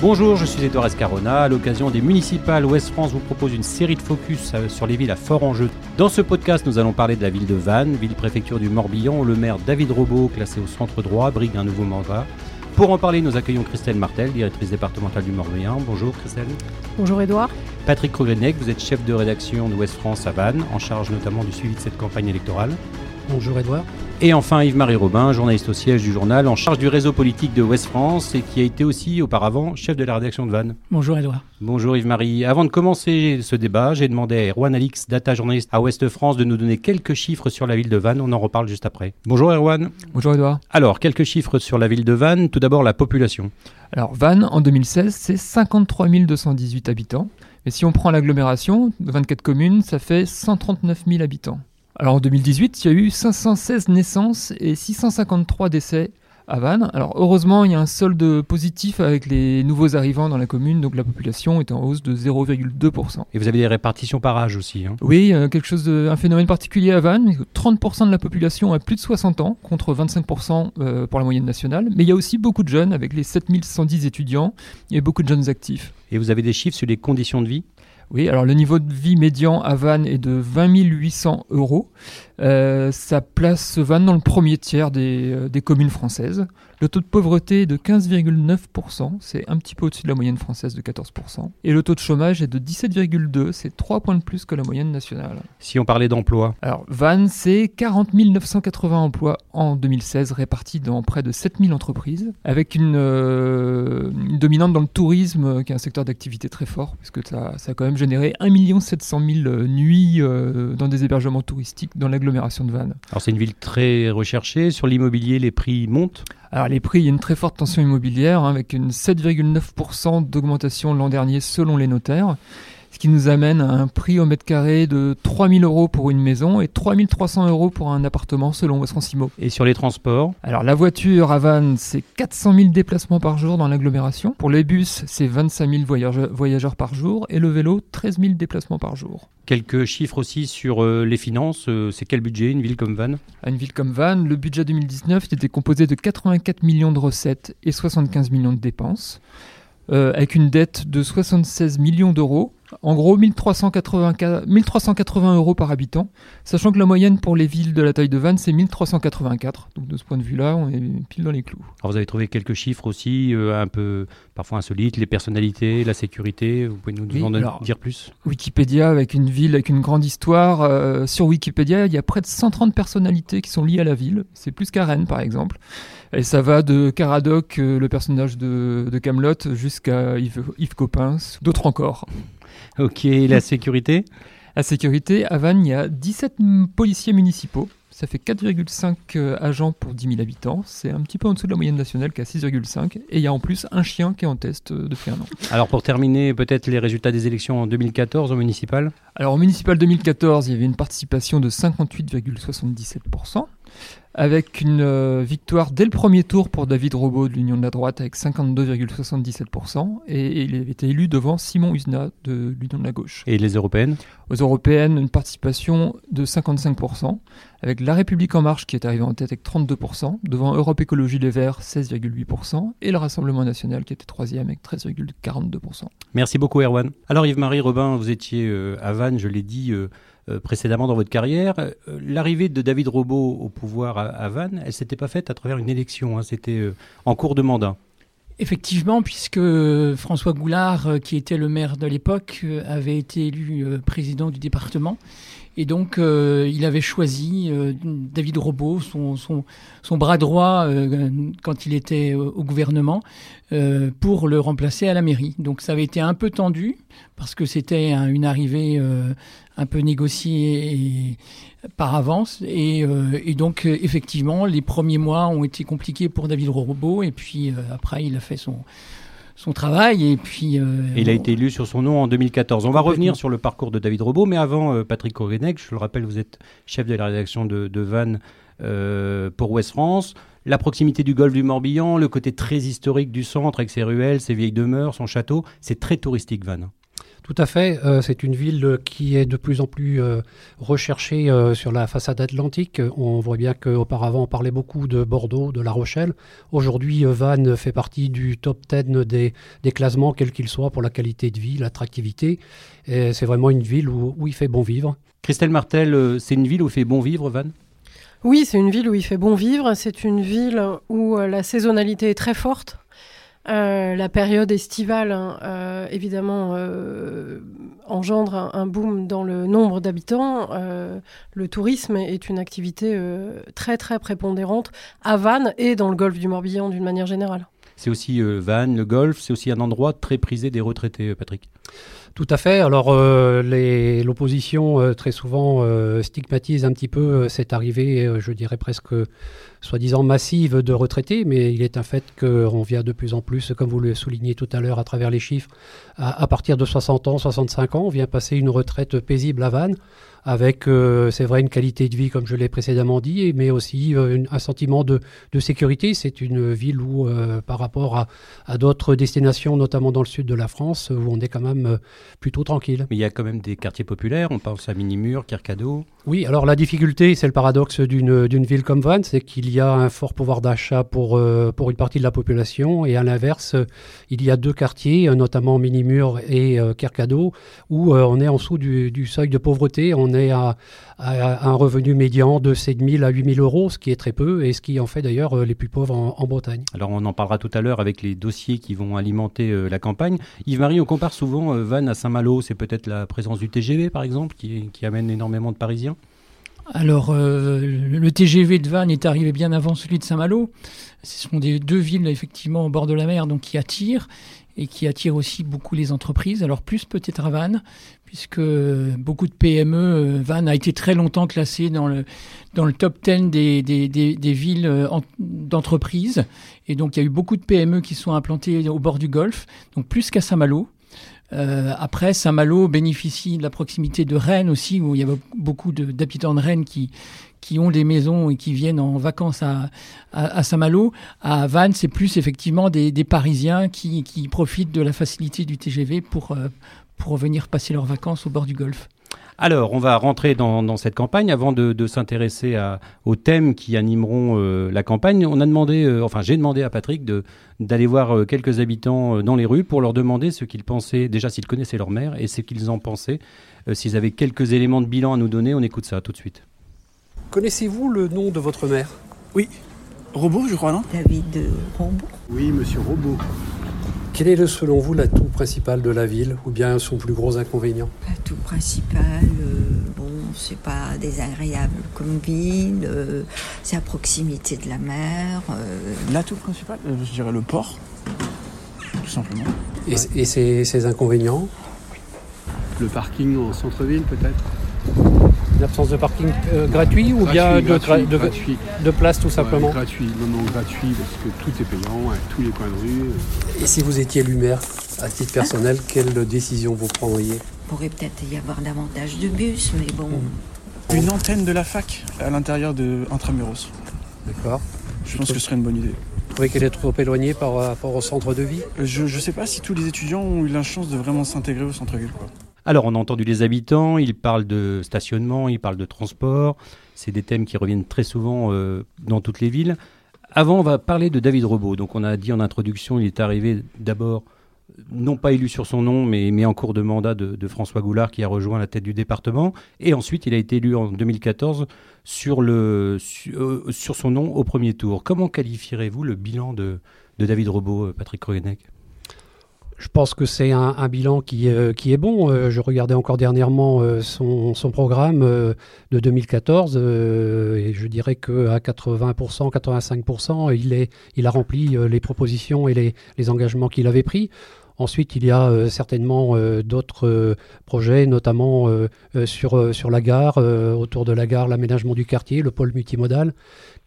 Bonjour, je suis Edouard Escarona. À l'occasion des municipales, Ouest France vous propose une série de focus euh, sur les villes à fort enjeu. Dans ce podcast, nous allons parler de la ville de Vannes, ville-préfecture du Morbihan, où le maire David Robot, classé au centre droit, brigue un nouveau mandat. Pour en parler, nous accueillons Christelle Martel, directrice départementale du Morbihan. Bonjour Christelle. Bonjour Edouard. Patrick Krogrenec, vous êtes chef de rédaction de Ouest France à Vannes, en charge notamment du suivi de cette campagne électorale. Bonjour Edouard. Et enfin Yves-Marie Robin, journaliste au siège du journal, en charge du réseau politique de Ouest France et qui a été aussi auparavant chef de la rédaction de Vannes. Bonjour Edouard. Bonjour Yves-Marie. Avant de commencer ce débat, j'ai demandé à Erwan Alix, data journaliste à Ouest France, de nous donner quelques chiffres sur la ville de Vannes. On en reparle juste après. Bonjour Erwan. Bonjour Edouard. Alors, quelques chiffres sur la ville de Vannes. Tout d'abord, la population. Alors, Vannes, en 2016, c'est 53 218 habitants. Mais si on prend l'agglomération, 24 communes, ça fait 139 000 habitants. Alors en 2018, il y a eu 516 naissances et 653 décès à Vannes. Alors heureusement, il y a un solde positif avec les nouveaux arrivants dans la commune, donc la population est en hausse de 0,2%. Et vous avez des répartitions par âge aussi hein? Oui, euh, quelque chose de, un phénomène particulier à Vannes. 30% de la population a plus de 60 ans, contre 25% euh, pour la moyenne nationale. Mais il y a aussi beaucoup de jeunes, avec les 7110 étudiants, a beaucoup de jeunes actifs. Et vous avez des chiffres sur les conditions de vie? Oui, alors le niveau de vie médian à Vannes est de 20 800 euros. Euh, ça place Vannes dans le premier tiers des, euh, des communes françaises. Le taux de pauvreté est de 15,9%, c'est un petit peu au-dessus de la moyenne française de 14%. Et le taux de chômage est de 17,2%, c'est 3 points de plus que la moyenne nationale. Si on parlait d'emploi Alors, Vannes, c'est 40 980 emplois en 2016, répartis dans près de 7000 entreprises, avec une, euh, une, dominante dans le tourisme, euh, qui est un secteur d'activité très fort, puisque ça, ça, a quand même généré 1 700 000 nuits euh, dans des hébergements touristiques dans l'agglomération de Vannes. Alors, c'est une ville très recherchée. Sur l'immobilier, les prix montent alors les prix, il y a une très forte tension immobilière hein, avec une 7,9% d'augmentation l'an dernier selon les notaires ce qui nous amène à un prix au mètre carré de 3000 euros pour une maison et 3300 euros pour un appartement selon West Et sur les transports Alors la voiture à Vannes, c'est 400 000 déplacements par jour dans l'agglomération. Pour les bus, c'est 25 000 voyageurs, voyageurs par jour et le vélo, 13 000 déplacements par jour. Quelques chiffres aussi sur euh, les finances. Euh, c'est quel budget une ville comme Vannes? À une ville comme Vannes, le budget 2019 était composé de 84 millions de recettes et 75 millions de dépenses. Euh, avec une dette de 76 millions d'euros. En gros, 1380, 1380 euros par habitant, sachant que la moyenne pour les villes de la taille de Vannes, c'est 1384. Donc de ce point de vue-là, on est pile dans les clous. Alors vous avez trouvé quelques chiffres aussi, euh, un peu parfois insolites, les personnalités, la sécurité, vous pouvez nous en dire plus? Wikipédia, avec une ville, avec une grande histoire, euh, sur Wikipédia, il y a près de 130 personnalités qui sont liées à la ville. C'est plus qu'à Rennes, par exemple. Et ça va de Caradoc, euh, le personnage de, de Camelot, jusqu'à Yves, Yves Coppens, d'autres encore. Ok, la sécurité? La sécurité, à Vannes, il y a 17 policiers municipaux. Ça fait 4,5 euh, agents pour 10 000 habitants. C'est un petit peu en dessous de la moyenne nationale qui est à 6,5. Et il y a en plus un chien qui est en test euh, depuis un an. Alors pour terminer, peut-être les résultats des élections en 2014 au municipal? Alors au municipal 2014, il y avait une participation de 58,77% avec une euh, victoire dès le premier tour pour David Robot de l'Union de la droite avec 52,77% et, il a été élu devant Simon Usna de l'Union de la gauche. Et les européennes? Aux européennes, une participation de 55% avec La République en marche qui est arrivé en tête avec 32%, devant Europe Écologie Les Verts 16,8% et le Rassemblement national qui était troisième avec 13,42%. Merci beaucoup Erwan. Alors Yves-Marie Robin, vous étiez euh, à Vannes, je l'ai dit, euh, précédemment dans votre carrière. Euh, l'arrivée de David Robot au pouvoir à, Vannes, elle s'était pas faite à travers une élection, hein. c'était euh, en cours de mandat. Effectivement, puisque François Goulard, qui était le maire de l'époque, avait été élu président du département. Et donc, il avait choisi David Robot, son, bras droit, quand il était au gouvernement, pour le remplacer à la mairie. Donc, ça avait été un peu tendu, parce que c'était une arrivée un peu négocié par avance. Et, euh, et, donc, euh, effectivement, les premiers mois ont été compliqués pour David Robot. Et puis, euh, après, il a fait son, son travail. Et puis. il a été élu sur son nom en 2014. On va revenir sur le parcours de David Robot. Mais avant, Patrick Orenec, je le rappelle, vous êtes chef de la rédaction de, de Vannes pour Ouest France. La proximité du golfe du Morbihan, le côté très historique du centre avec ses ruelles, ses vieilles demeures, son château, c'est très touristique, Vannes. Tout à fait. Euh, c'est une ville qui est de plus en plus euh, recherchée euh, sur la façade atlantique. On voit bien qu'auparavant, on parlait beaucoup de Bordeaux, de La Rochelle. Aujourd'hui, Vannes fait partie du top 10 des, des classements, quels qu'ils soient, pour la qualité de vie, l'attractivité. Et c'est vraiment une ville où, où, il fait bon vivre. Christelle Martel, c'est une ville où il fait bon vivre, Vannes? Oui, c'est une ville où il fait bon vivre. C'est une ville où la saisonnalité est très forte. Euh, la période estivale, hein, euh, évidemment, euh, engendre un, boom dans le nombre d'habitants. le tourisme est une activité très, très prépondérante à Vannes et dans le golfe du Morbihan d'une manière générale. C'est aussi Vannes, le golfe, c'est aussi un endroit très prisé des retraités, Patrick. Tout à fait. Alors l'opposition très souvent stigmatise un petit peu cette arrivée, je dirais presque soi-disant massive de retraités, mais il est un fait qu'on vient de plus en plus, comme vous le soulignez tout à l'heure à travers les chiffres, à, partir de 60 ans, 65 ans, on vient passer une retraite paisible à Vannes avec, euh, c'est vrai, une qualité de vie, comme je l'ai précédemment dit, mais aussi euh, un sentiment de, sécurité. C'est une ville où, euh, par rapport à, d'autres destinations, notamment dans le sud de la France, où on est quand même plutôt tranquille. Mais il y a quand même des quartiers populaires, on pense à Minimur, Kirkado. Oui, alors la difficulté, c'est le paradoxe d'une ville comme Vannes, c'est qu'il y a un fort pouvoir d'achat pour, pour une partie de la population, et à l'inverse, il y a deux quartiers, notamment Minimur et Kirkado, où on est en dessous du, seuil de pauvreté. On est à, un revenu médian de 7 000 à 8 000 euros, ce qui est très peu et ce qui en fait d'ailleurs euh, les plus pauvres en, Bretagne. Alors on en parlera tout à l'heure avec les dossiers qui vont alimenter euh, la campagne. Yves-Marie, on compare souvent euh, Vannes à Saint-Malo, c'est peut-être la présence du TGV par exemple qui, amène énormément de Parisiens alors, le TGV de Vannes est arrivé bien avant celui de Saint-Malo. Ce sont des deux villes, effectivement, au bord de la mer, donc qui attirent et qui attirent aussi beaucoup les entreprises. Alors, plus peut-être à Vannes, puisque beaucoup de PME, euh, Vannes a été très longtemps classé dans le, top 10 des, villes euh, d'entreprise. Et donc, il y a eu beaucoup de PME qui sont implantées au bord du Golfe, donc plus qu'à Saint-Malo. Euh, après, Saint-Malo bénéficie de la proximité de Rennes aussi, où il y a beaucoup d'habitants de, Rennes qui, qui ont des maisons et qui viennent en vacances à, à, Saint-Malo. À Vannes, c'est plus effectivement des, des Parisiens qui, qui, profitent de la facilité du TGV pour, pour venir passer leurs vacances au bord du golfe. Alors, on va rentrer dans, cette campagne. Avant de, s'intéresser aux thèmes qui animeront euh, la campagne, on a demandé, euh, enfin, j'ai demandé à Patrick d'aller voir euh, quelques habitants dans les rues pour leur demander ce qu'ils pensaient, déjà s'ils connaissaient leur mère et ce qu'ils en pensaient, s'ils avaient quelques éléments de bilan à nous donner. On écoute ça tout de suite. Connaissez-vous le nom de votre mère Oui. Robot, je crois, non? David Robot. Oui, monsieur Robot. Quel est selon vous l'atout principal de la ville ou bien son plus gros inconvénient? L'atout principal, euh, bon, c'est pas désagréable comme ville, euh, c'est à proximité de la mer. Euh. L'atout principal, je dirais le port, tout simplement. Et, ses inconvénients? Le parking en centre-ville peut-être? L'absence de parking euh, gratuit ou bien de, gratuit, de, place tout simplement Gratuit, non, non, gratuit parce que tout est payant, tous les coins de rue. Et si vous étiez lumière, à titre personnel, quelle décision vous prendriez? Il pourrait peut-être y avoir davantage de bus, mais bon. Hmm. Une antenne de la fac à l'intérieur de Intramuros. D'accord. Je pense que ce serait une bonne idée. Vous trouvez qu'elle est trop éloignée par rapport au centre de vie? Je ne sais pas si tous les étudiants ont eu la chance de vraiment s'intégrer au centre-ville. Alors, on a entendu les habitants, ils parlent de stationnement, ils parlent de transport. C'est des thèmes qui reviennent très souvent euh, dans toutes les villes. Avant, on va parler de David Robot. Donc, on a dit en introduction, il est arrivé d'abord, non pas élu sur son nom, mais, en cours de mandat de, François Goulard, qui a rejoint la tête du département. Et ensuite, il a été élu en 2014 sur, le, euh, sur, son nom au premier tour. Comment qualifierez-vous le bilan de, David Robot, euh, Patrick Kroenek je pense que c'est un, bilan qui, euh, qui est bon. Euh, je regardais encore dernièrement euh, son, son, programme de 2014 et je dirais qu'à 80%, 85%, il, est, il a rempli les propositions et les, les engagements qu'il avait pris. Ensuite, il y a certainement d'autres projets, notamment sur, sur la gare, autour de la gare, l'aménagement du quartier, le pôle multimodal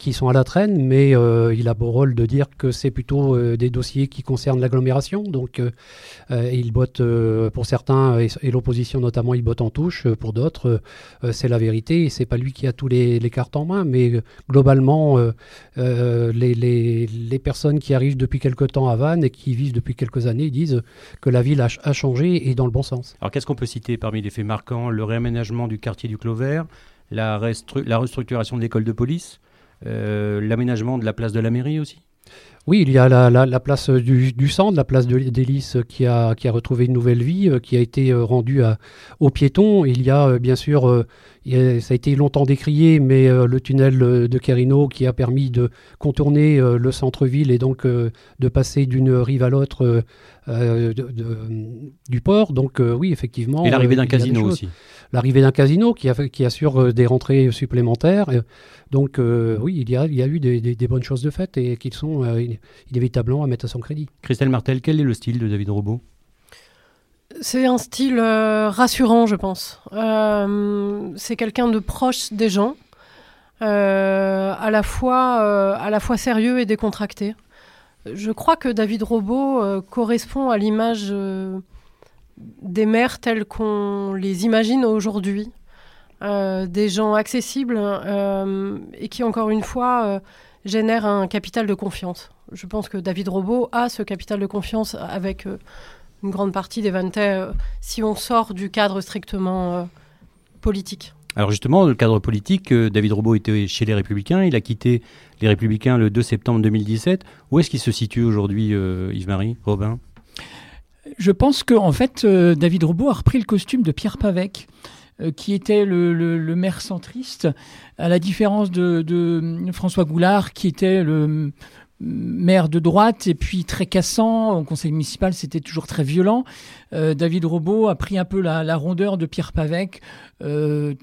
qui sont à la traîne, mais euh, il a beau rôle de dire que c'est plutôt euh, des dossiers qui concernent l'agglomération. Donc euh, il botte pour certains, et, l'opposition notamment, il botte en touche. Pour d'autres, c'est la vérité c'est pas lui qui a tous les, cartes en main. Mais globalement, les, les, personnes qui arrivent depuis quelque temps à Vannes et qui vivent depuis quelques années disent que la ville a, changé et dans le bon sens. Alors qu'est-ce qu'on peut citer parmi les faits marquants? Le réaménagement du quartier du Clos la, la restructuration de l'école de police, l'aménagement de la place de la mairie aussi? Oui, il y a la, place du, centre, la place d'Hélice qui a, qui a retrouvé une nouvelle vie, euh, qui a été euh, rendue aux piétons. Il y a bien sûr ça a été longtemps décrié, mais euh, le tunnel euh, de Querino qui a permis de contourner euh, le centre-ville et donc de passer d'une rive à l'autre du port. Donc oui, effectivement. Et l'arrivée d'un casino aussi. L'arrivée d'un casino qui, qui assure des rentrées supplémentaires. Donc oui, il y a, il y a eu des, bonnes choses de fait et qui sont inévitablement à mettre à son crédit. Christelle Martel, quel est le style de David Robot? C'est un style euh, rassurant, je pense. Euh, c'est quelqu'un de proche des gens, euh, à, la fois, à la fois sérieux et décontracté. Je crois que David Robot correspond à l'image des maires tels qu'on les imagine aujourd'hui. des gens accessibles et qui, encore une fois, génèrent un capital de confiance. Je pense que David Robot a ce capital de confiance avec une grande partie des Vantais euh, si on sort du cadre strictement euh, politique. Alors justement, le cadre politique, euh, David Robot était chez les Républicains, il a quitté les Républicains le 2 septembre 2017. Où est-ce qu'il se situe aujourd'hui, Yves-Marie, Robin? Je pense qu'en en fait, David Robot a repris le costume de Pierre Pavec qui était le, maire centriste, à la différence de, de, François Goulard, qui était le maire de droite et puis très cassant. Au conseil municipal, c'était toujours très violent. Euh, David Robot a pris un peu la, rondeur de Pierre Pavec. Euh,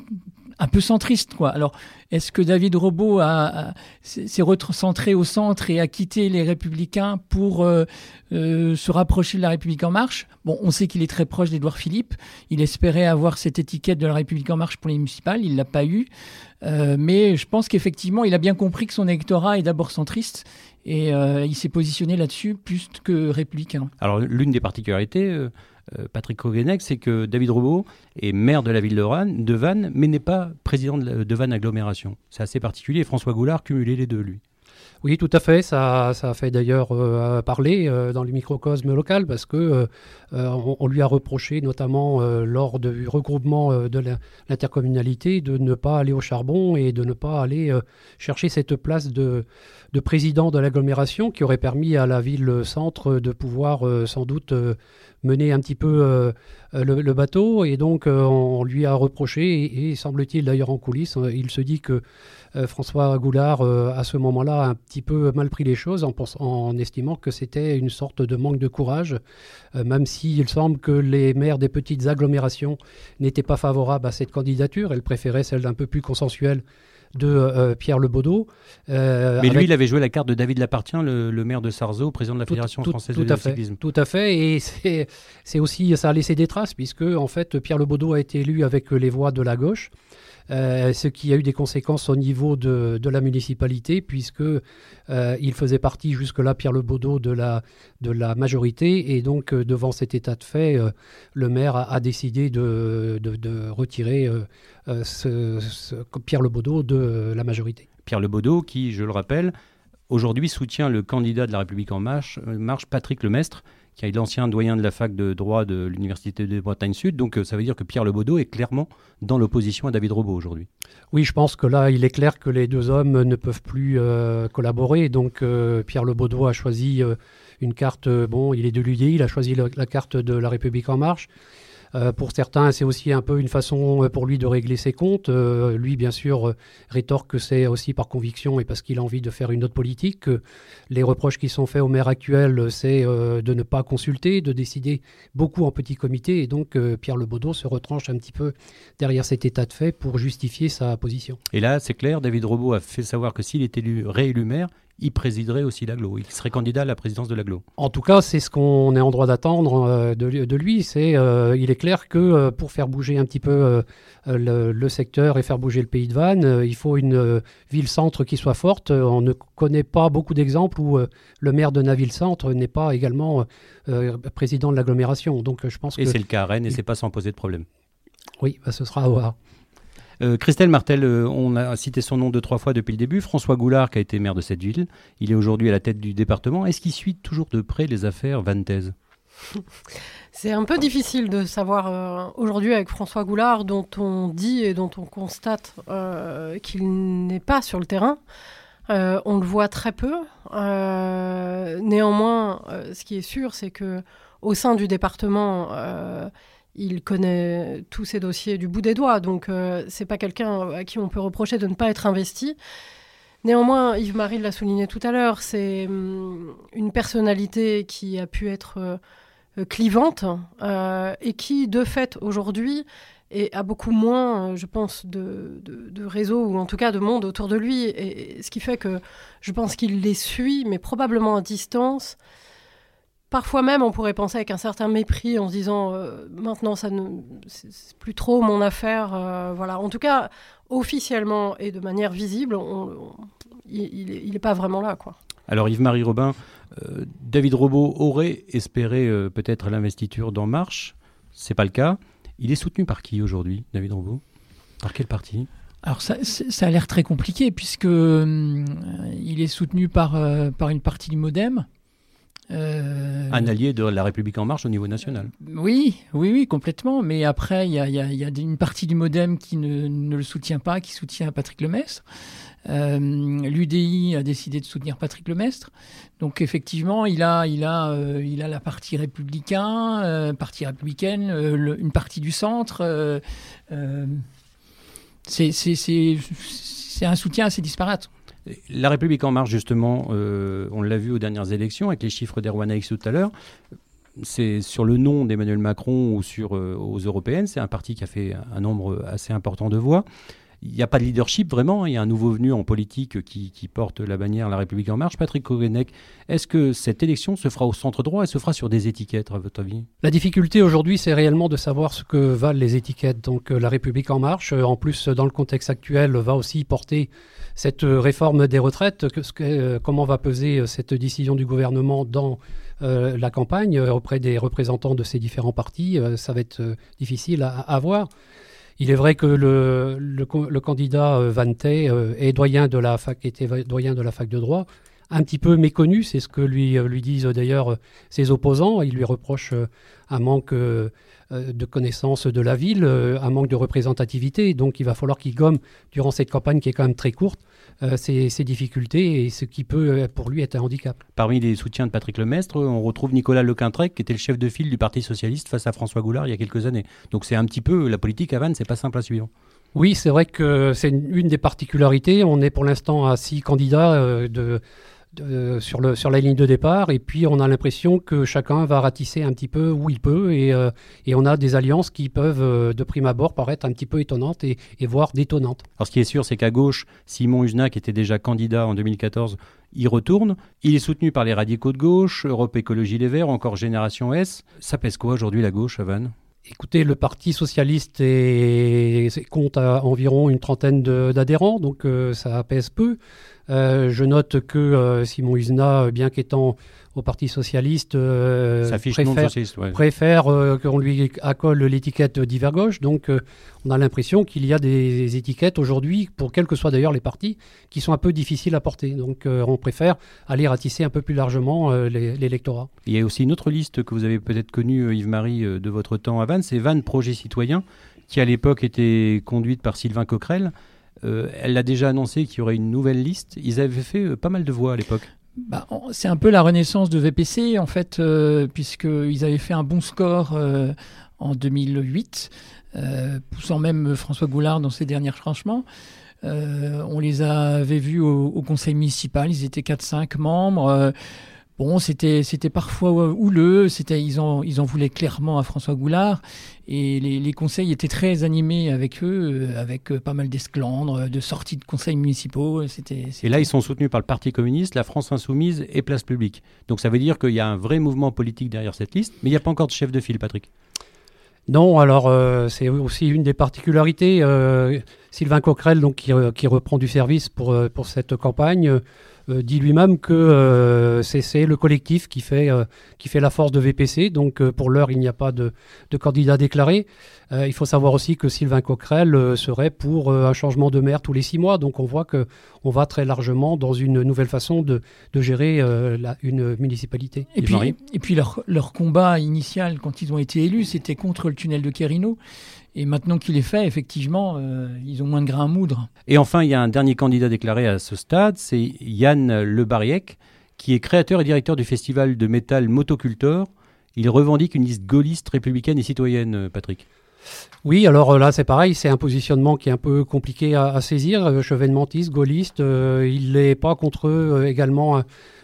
un peu centriste, quoi. Alors, est-ce que David Robot a, s'est recentré au centre et a quitté les Républicains pour euh, se rapprocher de la République en marche? Bon, on sait qu'il est très proche d'Édouard Philippe. Il espérait avoir cette étiquette de la République en marche pour les municipales. Il l'a pas eu. mais je pense qu'effectivement, il a bien compris que son électorat est d'abord centriste et euh, il s'est positionné là-dessus plus que républicain. Alors l'une des particularités, euh, euh, Patrick Kogenek, c'est que David Robot est maire de la ville de, de Vannes, mais n'est pas président de, Vannes Agglomération. C'est assez particulier. François Goulard cumulait les deux, lui. Oui, tout à fait. Ça, a fait d'ailleurs parler dans le microcosme local parce que on, lui a reproché, notamment lors du regroupement de l'intercommunalité, de ne pas aller au charbon et de ne pas aller chercher cette place de, de président de l'agglomération qui aurait permis à la ville-centre de pouvoir euh, sans doute euh, mener un petit peu euh, le, bateau. Et donc on lui a reproché, et, semble-t-il d'ailleurs en coulisses, il se dit que François Goulard, à ce moment-là, petit peu mal pris les choses en, en estimant que c'était une sorte de manque de courage, même s'il semble que les maires des petites agglomérations n'étaient pas favorables à cette candidature. Elles préféraient celle d'un peu plus consensuelle de euh, Pierre Lebaudot. Euh, Mais lui, il avait joué la carte de David Lapartien, le, maire de Sarzeau, président de la Fédération française de cyclisme. Tout à fait, et c'est aussi, ça a laissé des traces, puisque en fait, Pierre Lebaudot a été élu avec les voix de la gauche. Euh, ce qui a eu des conséquences au niveau de, la municipalité, puisque euh, il faisait partie jusque-là, Pierre Lebaudot, de la, de la majorité, et donc euh, devant cet état de fait, le maire a, décidé de, retirer Pierre Lebaudot de la majorité. Pierre Lebaudot, qui, je le rappelle, aujourd'hui soutient le candidat de la République en marche, marche Patrick Lemestre, qui est l'ancien doyen de la fac de droit de l'Université de Bretagne Sud. Donc euh, ça veut dire que Pierre Lebaudot est clairement dans l'opposition à David Robot aujourd'hui. Oui, je pense que là, il est clair que les deux hommes ne peuvent plus euh, collaborer. Donc euh, Pierre Lebaudot a choisi une carte, bon, il est de l'UDI, il a choisi la carte de La République en marche. Euh, pour certains, c'est aussi un peu une façon euh, pour lui de régler ses comptes. Euh, lui, bien sûr, rétorque que c'est aussi par conviction et parce qu'il a envie de faire une autre politique. les reproches qui sont faits au maire actuel, c'est de ne pas consulter, de décider beaucoup en petit comité. Et donc, Pierre Lebaudot se retranche un petit peu derrière cet état de fait pour justifier sa position. Et là, c'est clair, David Robot a fait savoir que s'il est élu, réélu maire, il présiderait aussi l'aglo. Il serait candidat à la présidence de l'aglo. En tout cas, c'est ce qu'on est en droit d'attendre euh, de, lui. C'est, euh, il est clair que euh, pour faire bouger un petit peu le, secteur et faire bouger le pays de Vannes, il faut une ville-centre qui soit forte. On ne connaît pas beaucoup d'exemples où le maire de Naville-Centre n'est pas également président de l'agglomération. Donc, je pense et c'est le cas à Rennes et c'est pas sans poser de problème. Oui, bah, ce sera à voir. Euh, Christelle Martel, euh, on a cité son nom deux, trois fois depuis le début. François Goulard, qui a été maire de cette ville, il est aujourd'hui à la tête du département. Est-ce qu'il suit toujours de près les affaires vantaises C'est un peu difficile de savoir aujourd'hui avec François Goulard, dont on dit et dont on constate qu'il n'est pas sur le terrain. on le voit très peu. néanmoins, ce qui est sûr, c'est que au sein du département, il connaît tous ces dossiers du bout des doigts, donc euh, c'est pas quelqu'un à qui on peut reprocher de ne pas être investi. Néanmoins, Yves-Marie l'a souligné tout à l'heure, c'est hum, une personnalité qui a pu être euh, clivante euh, et qui, de fait, aujourd'hui, a beaucoup moins, je pense, de, de, réseaux ou en tout cas de monde autour de lui. Et, ce qui fait que je pense qu'il les suit, mais probablement à distance. Parfois même, on pourrait penser avec un certain mépris en se disant euh, maintenant, ça ne, c'est plus trop mon affaire. Euh, voilà. En tout cas, officiellement et de manière visible, il n'est pas vraiment là, quoi. Alors Yves-Marie Robin, euh, David Robot aurait espéré peut-être l'investiture d'En Marche. C'est pas le cas. Il est soutenu par qui aujourd'hui, David Robot? Par quel parti alors ça, ça a l'air très compliqué puisque il est soutenu par, par une partie du MoDem, euh, Un allié de la République en marche au niveau national. Oui, oui, oui, complètement. Mais après, il y a, une partie du MoDem qui ne, le soutient pas, qui soutient Patrick Lemestre. Euh, L'UDI a décidé de soutenir Patrick Lemestre. Donc effectivement, il a, il a, euh, il a la partie républicain, partie républicaine, une partie du centre. c'est un soutien assez disparate. La République en marche, justement, euh, on l'a vu aux dernières élections avec les chiffres d'Erwan X tout à l'heure. C'est sur le nom d'Emmanuel Macron ou sur euh, aux européennes, c'est un parti qui a fait un nombre assez important de voix il n'y a pas de leadership vraiment. Il y a un nouveau venu en politique qui, porte la bannière La République en marche. Patrick Kogenek, est-ce que cette élection se fera au centre droit et se fera sur des étiquettes, à votre avis? La difficulté aujourd'hui, c'est réellement de savoir ce que valent les étiquettes. Donc euh, La République en marche, euh, en plus, dans le contexte actuel, va aussi porter cette euh, réforme des retraites. comment va peser cette décision du gouvernement dans la campagne auprès des représentants de ces différents partis? Ça va être difficile à voir. Il est vrai que le, le, candidat euh, Van euh, est doyen de la fac, était doyen de la fac de droit, un petit peu méconnu, c'est ce que lui, euh, lui disent d'ailleurs ses opposants. Il lui reproche un manque de connaissance de la ville, un manque de représentativité. Donc il va falloir qu'il gomme, durant cette campagne qui est quand même très courte, ses, difficultés et ce qui peut pour lui être un handicap. Parmi les soutiens de Patrick Lemestre, on retrouve Nicolas Lequintrec, qui était le chef de file du Parti Socialiste face à François Goulard il y a quelques années. Donc c'est un petit peu la politique à Vannes, c'est pas simple à suivre. Oui, c'est vrai que c'est une, des particularités. On est pour l'instant à six candidats de sur, le, sur la ligne de départ. Et puis, on a l'impression que chacun va ratisser un petit peu où il peut. Et, euh, et on a des alliances qui peuvent, euh, de prime abord, paraître un petit peu étonnantes et, et voire détonnantes. Alors, ce qui est sûr, c'est qu'à gauche, Simon Huznac était déjà candidat en 2014. Il retourne. Il est soutenu par les radicaux de gauche, Europe Écologie Les Verts, encore Génération S. Ça pèse quoi aujourd'hui la gauche, Van Écoutez, le Parti socialiste compte à environ une trentaine d'adhérents, donc euh, ça pèse peu. Euh, je note que euh, Simon Isna, bien qu'étant au Parti socialiste, préfère, qu'on lui accole l'étiquette d'hiver gauche. Donc on a l'impression qu'il y a des étiquettes aujourd'hui, pour quels que soient d'ailleurs les partis, qui sont un peu difficiles à porter. Donc on préfère aller ratisser un peu plus largement l'électorat. Il y a aussi une autre liste que vous avez peut-être connue, Yves-Marie, de votre temps à Vannes, c'est Vannes Projet Citoyen, qui à l'époque était conduite par Sylvain Coquerel. Euh, elle a déjà annoncé qu'il y aurait une nouvelle liste. Ils avaient fait euh, pas mal de voix à l'époque. Bah, c'est un peu la renaissance de VPC, en fait, euh, puisqu'ils avaient fait un bon score en 2008, poussant même François Goulard dans ses derniers franchements. on les avait vus au, au conseil municipal, ils étaient 4-5 membres. Bon, c'était c'était parfois houleux, c'était ils en ils en voulaient clairement à François Goulard et les, conseils étaient très animés avec eux, euh, avec euh, pas mal d'esclandres, de sorties de conseils municipaux. C'était et là ils sont soutenus par le Parti communiste, la France insoumise et Place Publique. Donc ça veut dire qu'il y a un vrai mouvement politique derrière cette liste, mais il n'y a pas encore de chef de file, Patrick. Non, alors euh, c'est aussi une des particularités. Sylvain Coquerel, donc qui, qui, reprend du service pour pour cette campagne euh, dit lui-même que euh, c'est le collectif qui fait, euh, qui fait la force de VPC. Donc pour l'heure, il n'y a pas de, de candidat déclaré. il faut savoir aussi que Sylvain Coquerel serait pour un changement de maire tous les six mois. Donc on voit qu'on on va très largement dans une nouvelle façon de, gérer une municipalité. Et puis, et puis leur, leur, combat initial, quand ils ont été élus, c'était contre le tunnel de Querino. Et maintenant qu'il est fait, effectivement, ils ont moins de grains à moudre. Et enfin, il y a un dernier candidat déclaré à ce stade, c'est Yann Le Bariec, qui est créateur et directeur du festival de métal Motocultor. Il revendique une liste gaulliste, républicaine et citoyenne, Patrick. Oui, alors euh, là c'est pareil, c'est un positionnement qui est un peu compliqué à, saisir. Euh, Chevènementiste, gaulliste, euh, il n'est pas contre eux également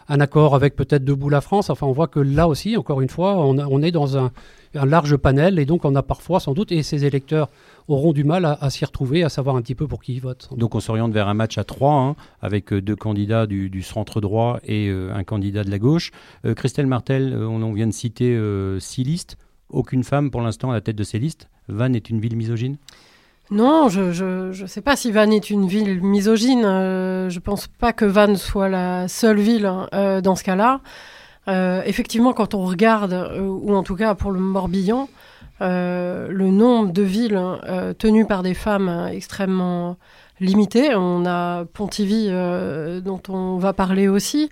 un, accord avec peut-être Debout la France. Enfin, on voit que là aussi, encore une fois, on, est dans un, large panel et donc on a parfois sans doute, et ces électeurs auront du mal à, s'y retrouver, à savoir un petit peu pour qui ils votent. Donc on s'oriente vers un match à trois, hein, avec deux candidats du, centre droit et un candidat de la gauche. Christelle Martel, on, vient de citer six listes aucune femme pour l'instant à la tête de ces listes. Vannes est une ville misogyne? Non, je ne sais pas si Vannes est une ville misogyne. Euh, je ne pense pas que Vannes soit la seule ville euh, dans ce cas-là. Euh, effectivement, quand on regarde, ou en tout cas pour le Morbihan, le nombre de villes tenues par des femmes extrêmement limité. On a Pontivy dont on va parler aussi.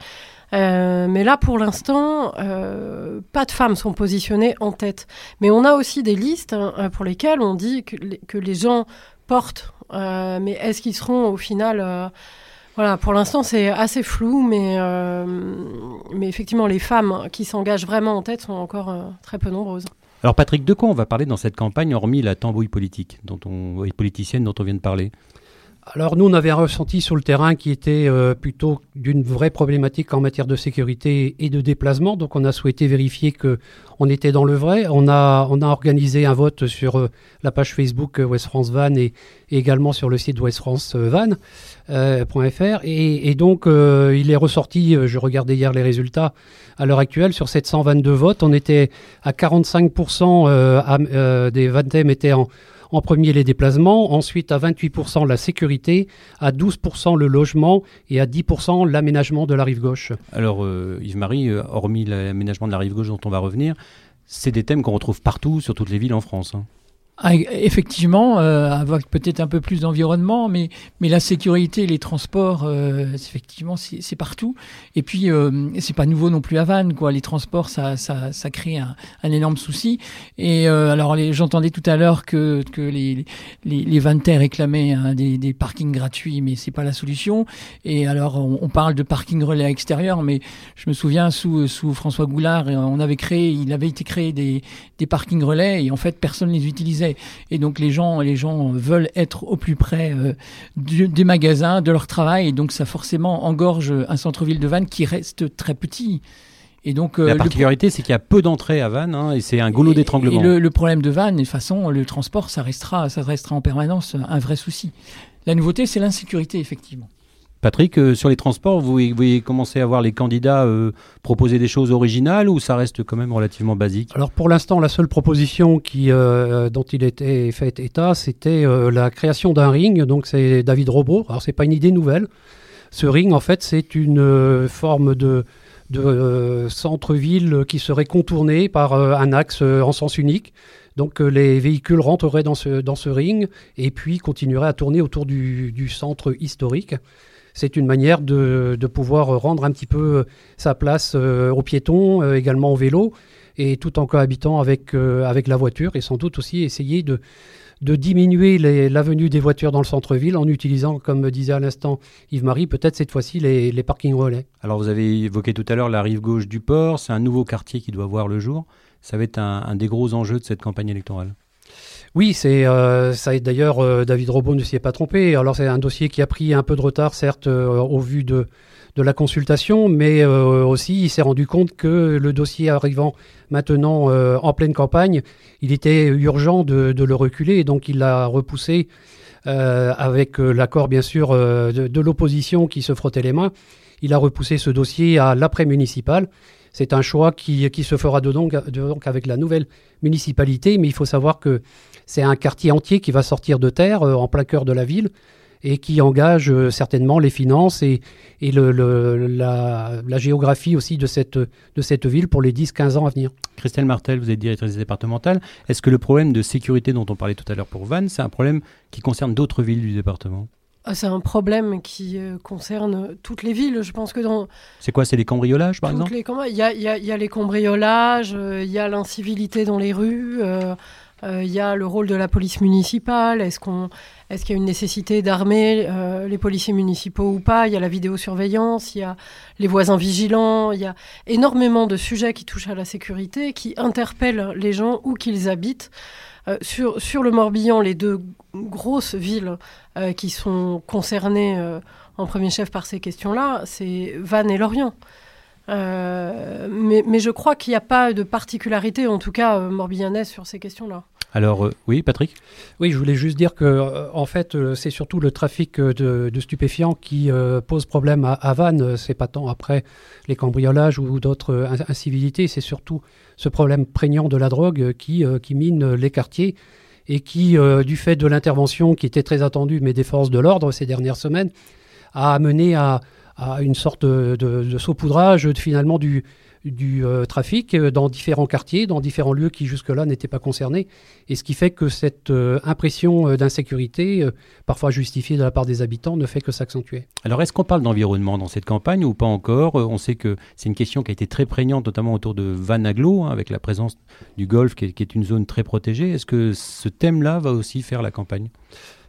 Euh, mais là, pour l'instant, euh, pas de femmes sont positionnées en tête. Mais on a aussi des listes hein, pour lesquelles on dit que les, gens portent. Euh, mais est-ce qu'ils seront au final voilà, pour l'instant c'est assez flou, mais, mais effectivement les femmes qui s'engagent vraiment en tête sont encore très peu nombreuses. Alors Patrick, de quoi on va parler dans cette campagne, hormis la tambouille politique dont on, et politicienne dont on vient de parler alors nous, on avait un ressenti sur le terrain qui était euh, plutôt d'une vraie problématique en matière de sécurité et de déplacement. Donc on a souhaité vérifier que on était dans le vrai. On a, on a organisé un vote sur euh, la page Facebook euh, West France Van et, également sur le site westfrancevan.fr. Et, et, donc il est ressorti, je regardais hier les résultats, à l'heure actuelle sur 722 votes, on était à 45% des Vantem étaient en en premier, les déplacements, ensuite à 28% la sécurité, à 12% le logement et à 10% l'aménagement de la rive gauche. Alors euh, Yves-Marie, euh, hormis l'aménagement de la rive gauche dont on va revenir, c'est des thèmes qu'on retrouve partout sur toutes les villes en France. Hein. Ah, effectivement, euh, avec peut-être un peu plus d'environnement, mais, mais la sécurité, les transports, euh, effectivement, c'est partout. Et puis, euh, c'est pas nouveau non plus à Vannes, quoi. Les transports, ça, ça, ça crée un, énorme souci. Et alors, j'entendais tout à l'heure que, que les, les, réclamaient hein, des, des, parkings gratuits, mais c'est pas la solution. Et alors, on, parle de parking relais extérieur, mais je me souviens sous, sous François Goulard, on avait créé, il avait été créé des, des parkings relais, et en fait, personne les utilisait. Et donc les gens, les gens veulent être au plus près euh, des magasins, de leur travail, et donc ça forcément engorge un centre-ville de Vannes qui reste très petit. Et donc, euh, la particularité, c'est qu'il y a peu d'entrées à Vannes, hein, et c'est un goulot d'étranglement. Et le, problème de Vannes, de toute façon, le transport, ça restera, ça restera en permanence un vrai souci. La nouveauté, c'est l'insécurité, effectivement. Patrick, euh, sur les transports, vous, vous commencez à voir les candidats euh, proposer des choses originales ou ça reste quand même relativement basique? Alors pour l'instant, la seule proposition euh, dont il était fait état, c'était la création d'un ring. Donc c'est David Robot. Alors c'est pas une idée nouvelle. Ce ring, en fait, c'est une forme de, centre-ville qui serait contourné par un axe en sens unique. Donc les véhicules rentreraient dans ce, ring et puis continueraient à tourner autour du centre historique c'est une manière de, pouvoir rendre un petit peu sa place euh, aux piétons, euh, également au vélo, et tout en cohabitant avec, euh, avec la voiture, et sans doute aussi essayer de, de diminuer la venue des voitures dans le centre-ville en utilisant, comme disait à l'instant Yves-Marie, peut-être cette fois-ci les, les parkings relais. Alors vous avez évoqué tout à l'heure la rive gauche du port, c'est un nouveau quartier qui doit voir le jour. Ça va être un des gros enjeux de cette campagne électorale. Oui, c'est euh, ça. D'ailleurs, euh, David Robot ne s'y est pas trompé. Alors, c'est un dossier qui a pris un peu de retard, certes, euh, au vu de, de la consultation, mais aussi il s'est rendu compte que le dossier arrivant maintenant en pleine campagne, il était urgent de, le reculer, et donc il l'a repoussé avec l'accord, bien sûr, de, l'opposition qui se frottait les mains. Il a repoussé ce dossier à l'après-municipal. C'est un choix qui, qui, se fera donc, de donc, avec la nouvelle municipalité, mais il faut savoir que c'est un quartier entier qui va sortir de terre euh, en plein cœur de la ville et qui engage euh, certainement les finances et, la, géographie aussi de cette, de cette ville pour les 10-15 ans à venir. Christelle Martel, vous êtes directrice départementale. Est-ce que le problème de sécurité dont on parlait tout à l'heure pour Vannes, c'est un problème qui concerne d'autres villes du département? Ah, c'est un problème qui euh, concerne toutes les villes. Je pense que dans. C'est quoi C'est les cambriolages, par exemple? Il y a, y, a, y a, les cambriolages, il y a l'incivilité dans les rues, il y a le rôle de la police municipale. Est-ce qu'il y a une nécessité d'armer les policiers municipaux ou pas? Il y a la vidéosurveillance, il y a les voisins vigilants, il y a énormément de sujets qui touchent à la sécurité, qui interpellent les gens où qu'ils habitent. Euh, sur, le Morbihan, les deux grosses villes euh, qui sont concernées euh, en premier chef par ces questions-là, c'est Vannes et Lorient. mais, mais, je crois qu'il n'y a pas de particularité, en tout cas morbihanaise, sur ces questions-là. Alors oui, Patrick? Oui, je voulais juste dire que en fait, c'est surtout le trafic de, stupéfiants qui pose problème à, à Vannes. C'est pas tant après les cambriolages ou d'autres incivilités, c'est surtout ce problème prégnant de la drogue qui, euh, mine les quartiers et qui, euh, du fait de l'intervention qui était très attendue, mais des forces de l'ordre ces dernières semaines, a amené à, une sorte de saupoudrage finalement du, du euh, trafic euh, dans différents quartiers, dans différents lieux qui jusque-là n'étaient pas concernés. Et ce qui fait que cette euh, impression d'insécurité, parfois justifiée de la part des habitants, ne fait que s'accentuer. Alors est-ce qu'on parle d'environnement dans cette campagne ou pas encore? On sait que c'est une question qui a été très prégnante, notamment autour de Vanaglo, hein, avec la présence du golfe qui est une zone très protégée. Est-ce que ce thème-là va aussi faire la campagne?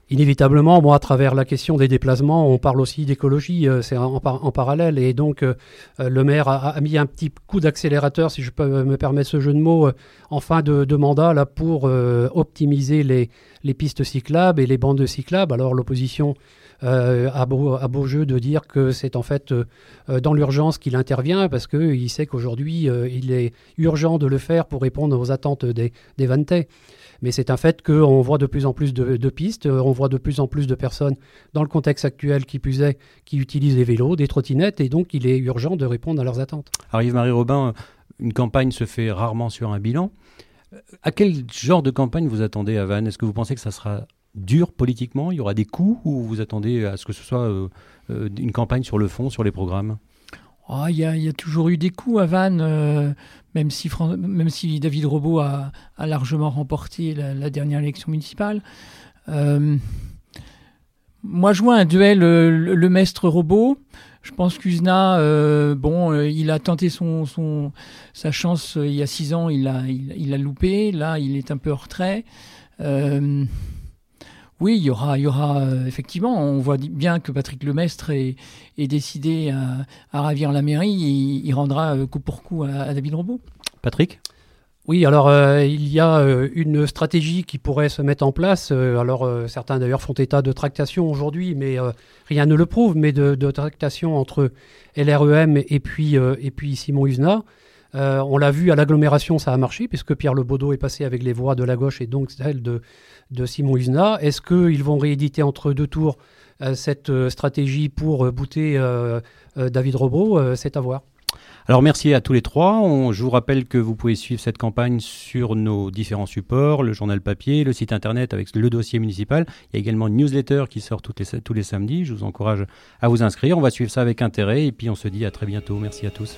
Inévitablement, moi, à travers la question des déplacements, on parle aussi d'écologie, euh, c'est en, parallèle. Et donc, euh, euh, le maire a, mis un petit coup d'accélérateur, si je peux me permettre ce jeu de mots, en fin de, mandat, là, pour optimiser les, pistes cyclables et les bandes cyclables. Alors, l'opposition a, beau, a, beau, jeu de dire que c'est en fait dans l'urgence qu'il intervient, parce qu'il sait qu'aujourd'hui, il est urgent de le faire pour répondre aux attentes des, des Vantais. Mais c'est un fait qu'on voit de plus en plus de, pistes, euh, on voit de plus en plus de personnes dans le contexte actuel qui qui utilisent des vélos, des trottinettes, et donc il est urgent de répondre à leurs attentes. Arrive Marie Robin, une campagne se fait rarement sur un bilan. À quel genre de campagne vous attendez à Vannes Est-ce que vous pensez que ça sera dur politiquement? Il y aura des coûts ou vous attendez à ce que ce soit euh, euh, une campagne sur le fond, sur les programmes? Ah, il y, a, toujours eu des coups à Vannes, euh, même, si David Robot a, largement remporté la, dernière élection municipale. Euh, moi, je vois un duel euh, le, maître robot. Je pense qu'Uzna, bon, il a tenté sa chance il y a six ans, il a, il, a loupé. Là, il est un peu en retrait. Oui, il y aura, il y aura euh, effectivement, on voit bien que Patrick Lemestre est, décidé à, ravir la mairie et il rendra euh, coup pour coup à, David Robot. Patrick? Oui, alors euh, il y a une stratégie qui pourrait se mettre en place. alors certains d'ailleurs font état de tractation aujourd'hui, mais rien ne le prouve, mais de, tractation entre LREM et puis, et puis Simon Usna. On l'a vu à l'agglomération, ça a marché, puisque Pierre Lebaudot est passé avec les voix de la gauche et donc celle de, de Simon Usna. Est-ce qu'ils vont rééditer entre deux tours euh, cette euh, stratégie pour euh, bouter David Robot C'est à voir. Alors merci à tous les trois. je vous rappelle que vous pouvez suivre cette campagne sur nos différents supports, le journal papier, le site internet avec le dossier municipal. Il y a également une newsletter qui sort tous les samedis. Je vous encourage à vous inscrire. On va suivre ça avec intérêt et puis on se dit à très bientôt. Merci à tous.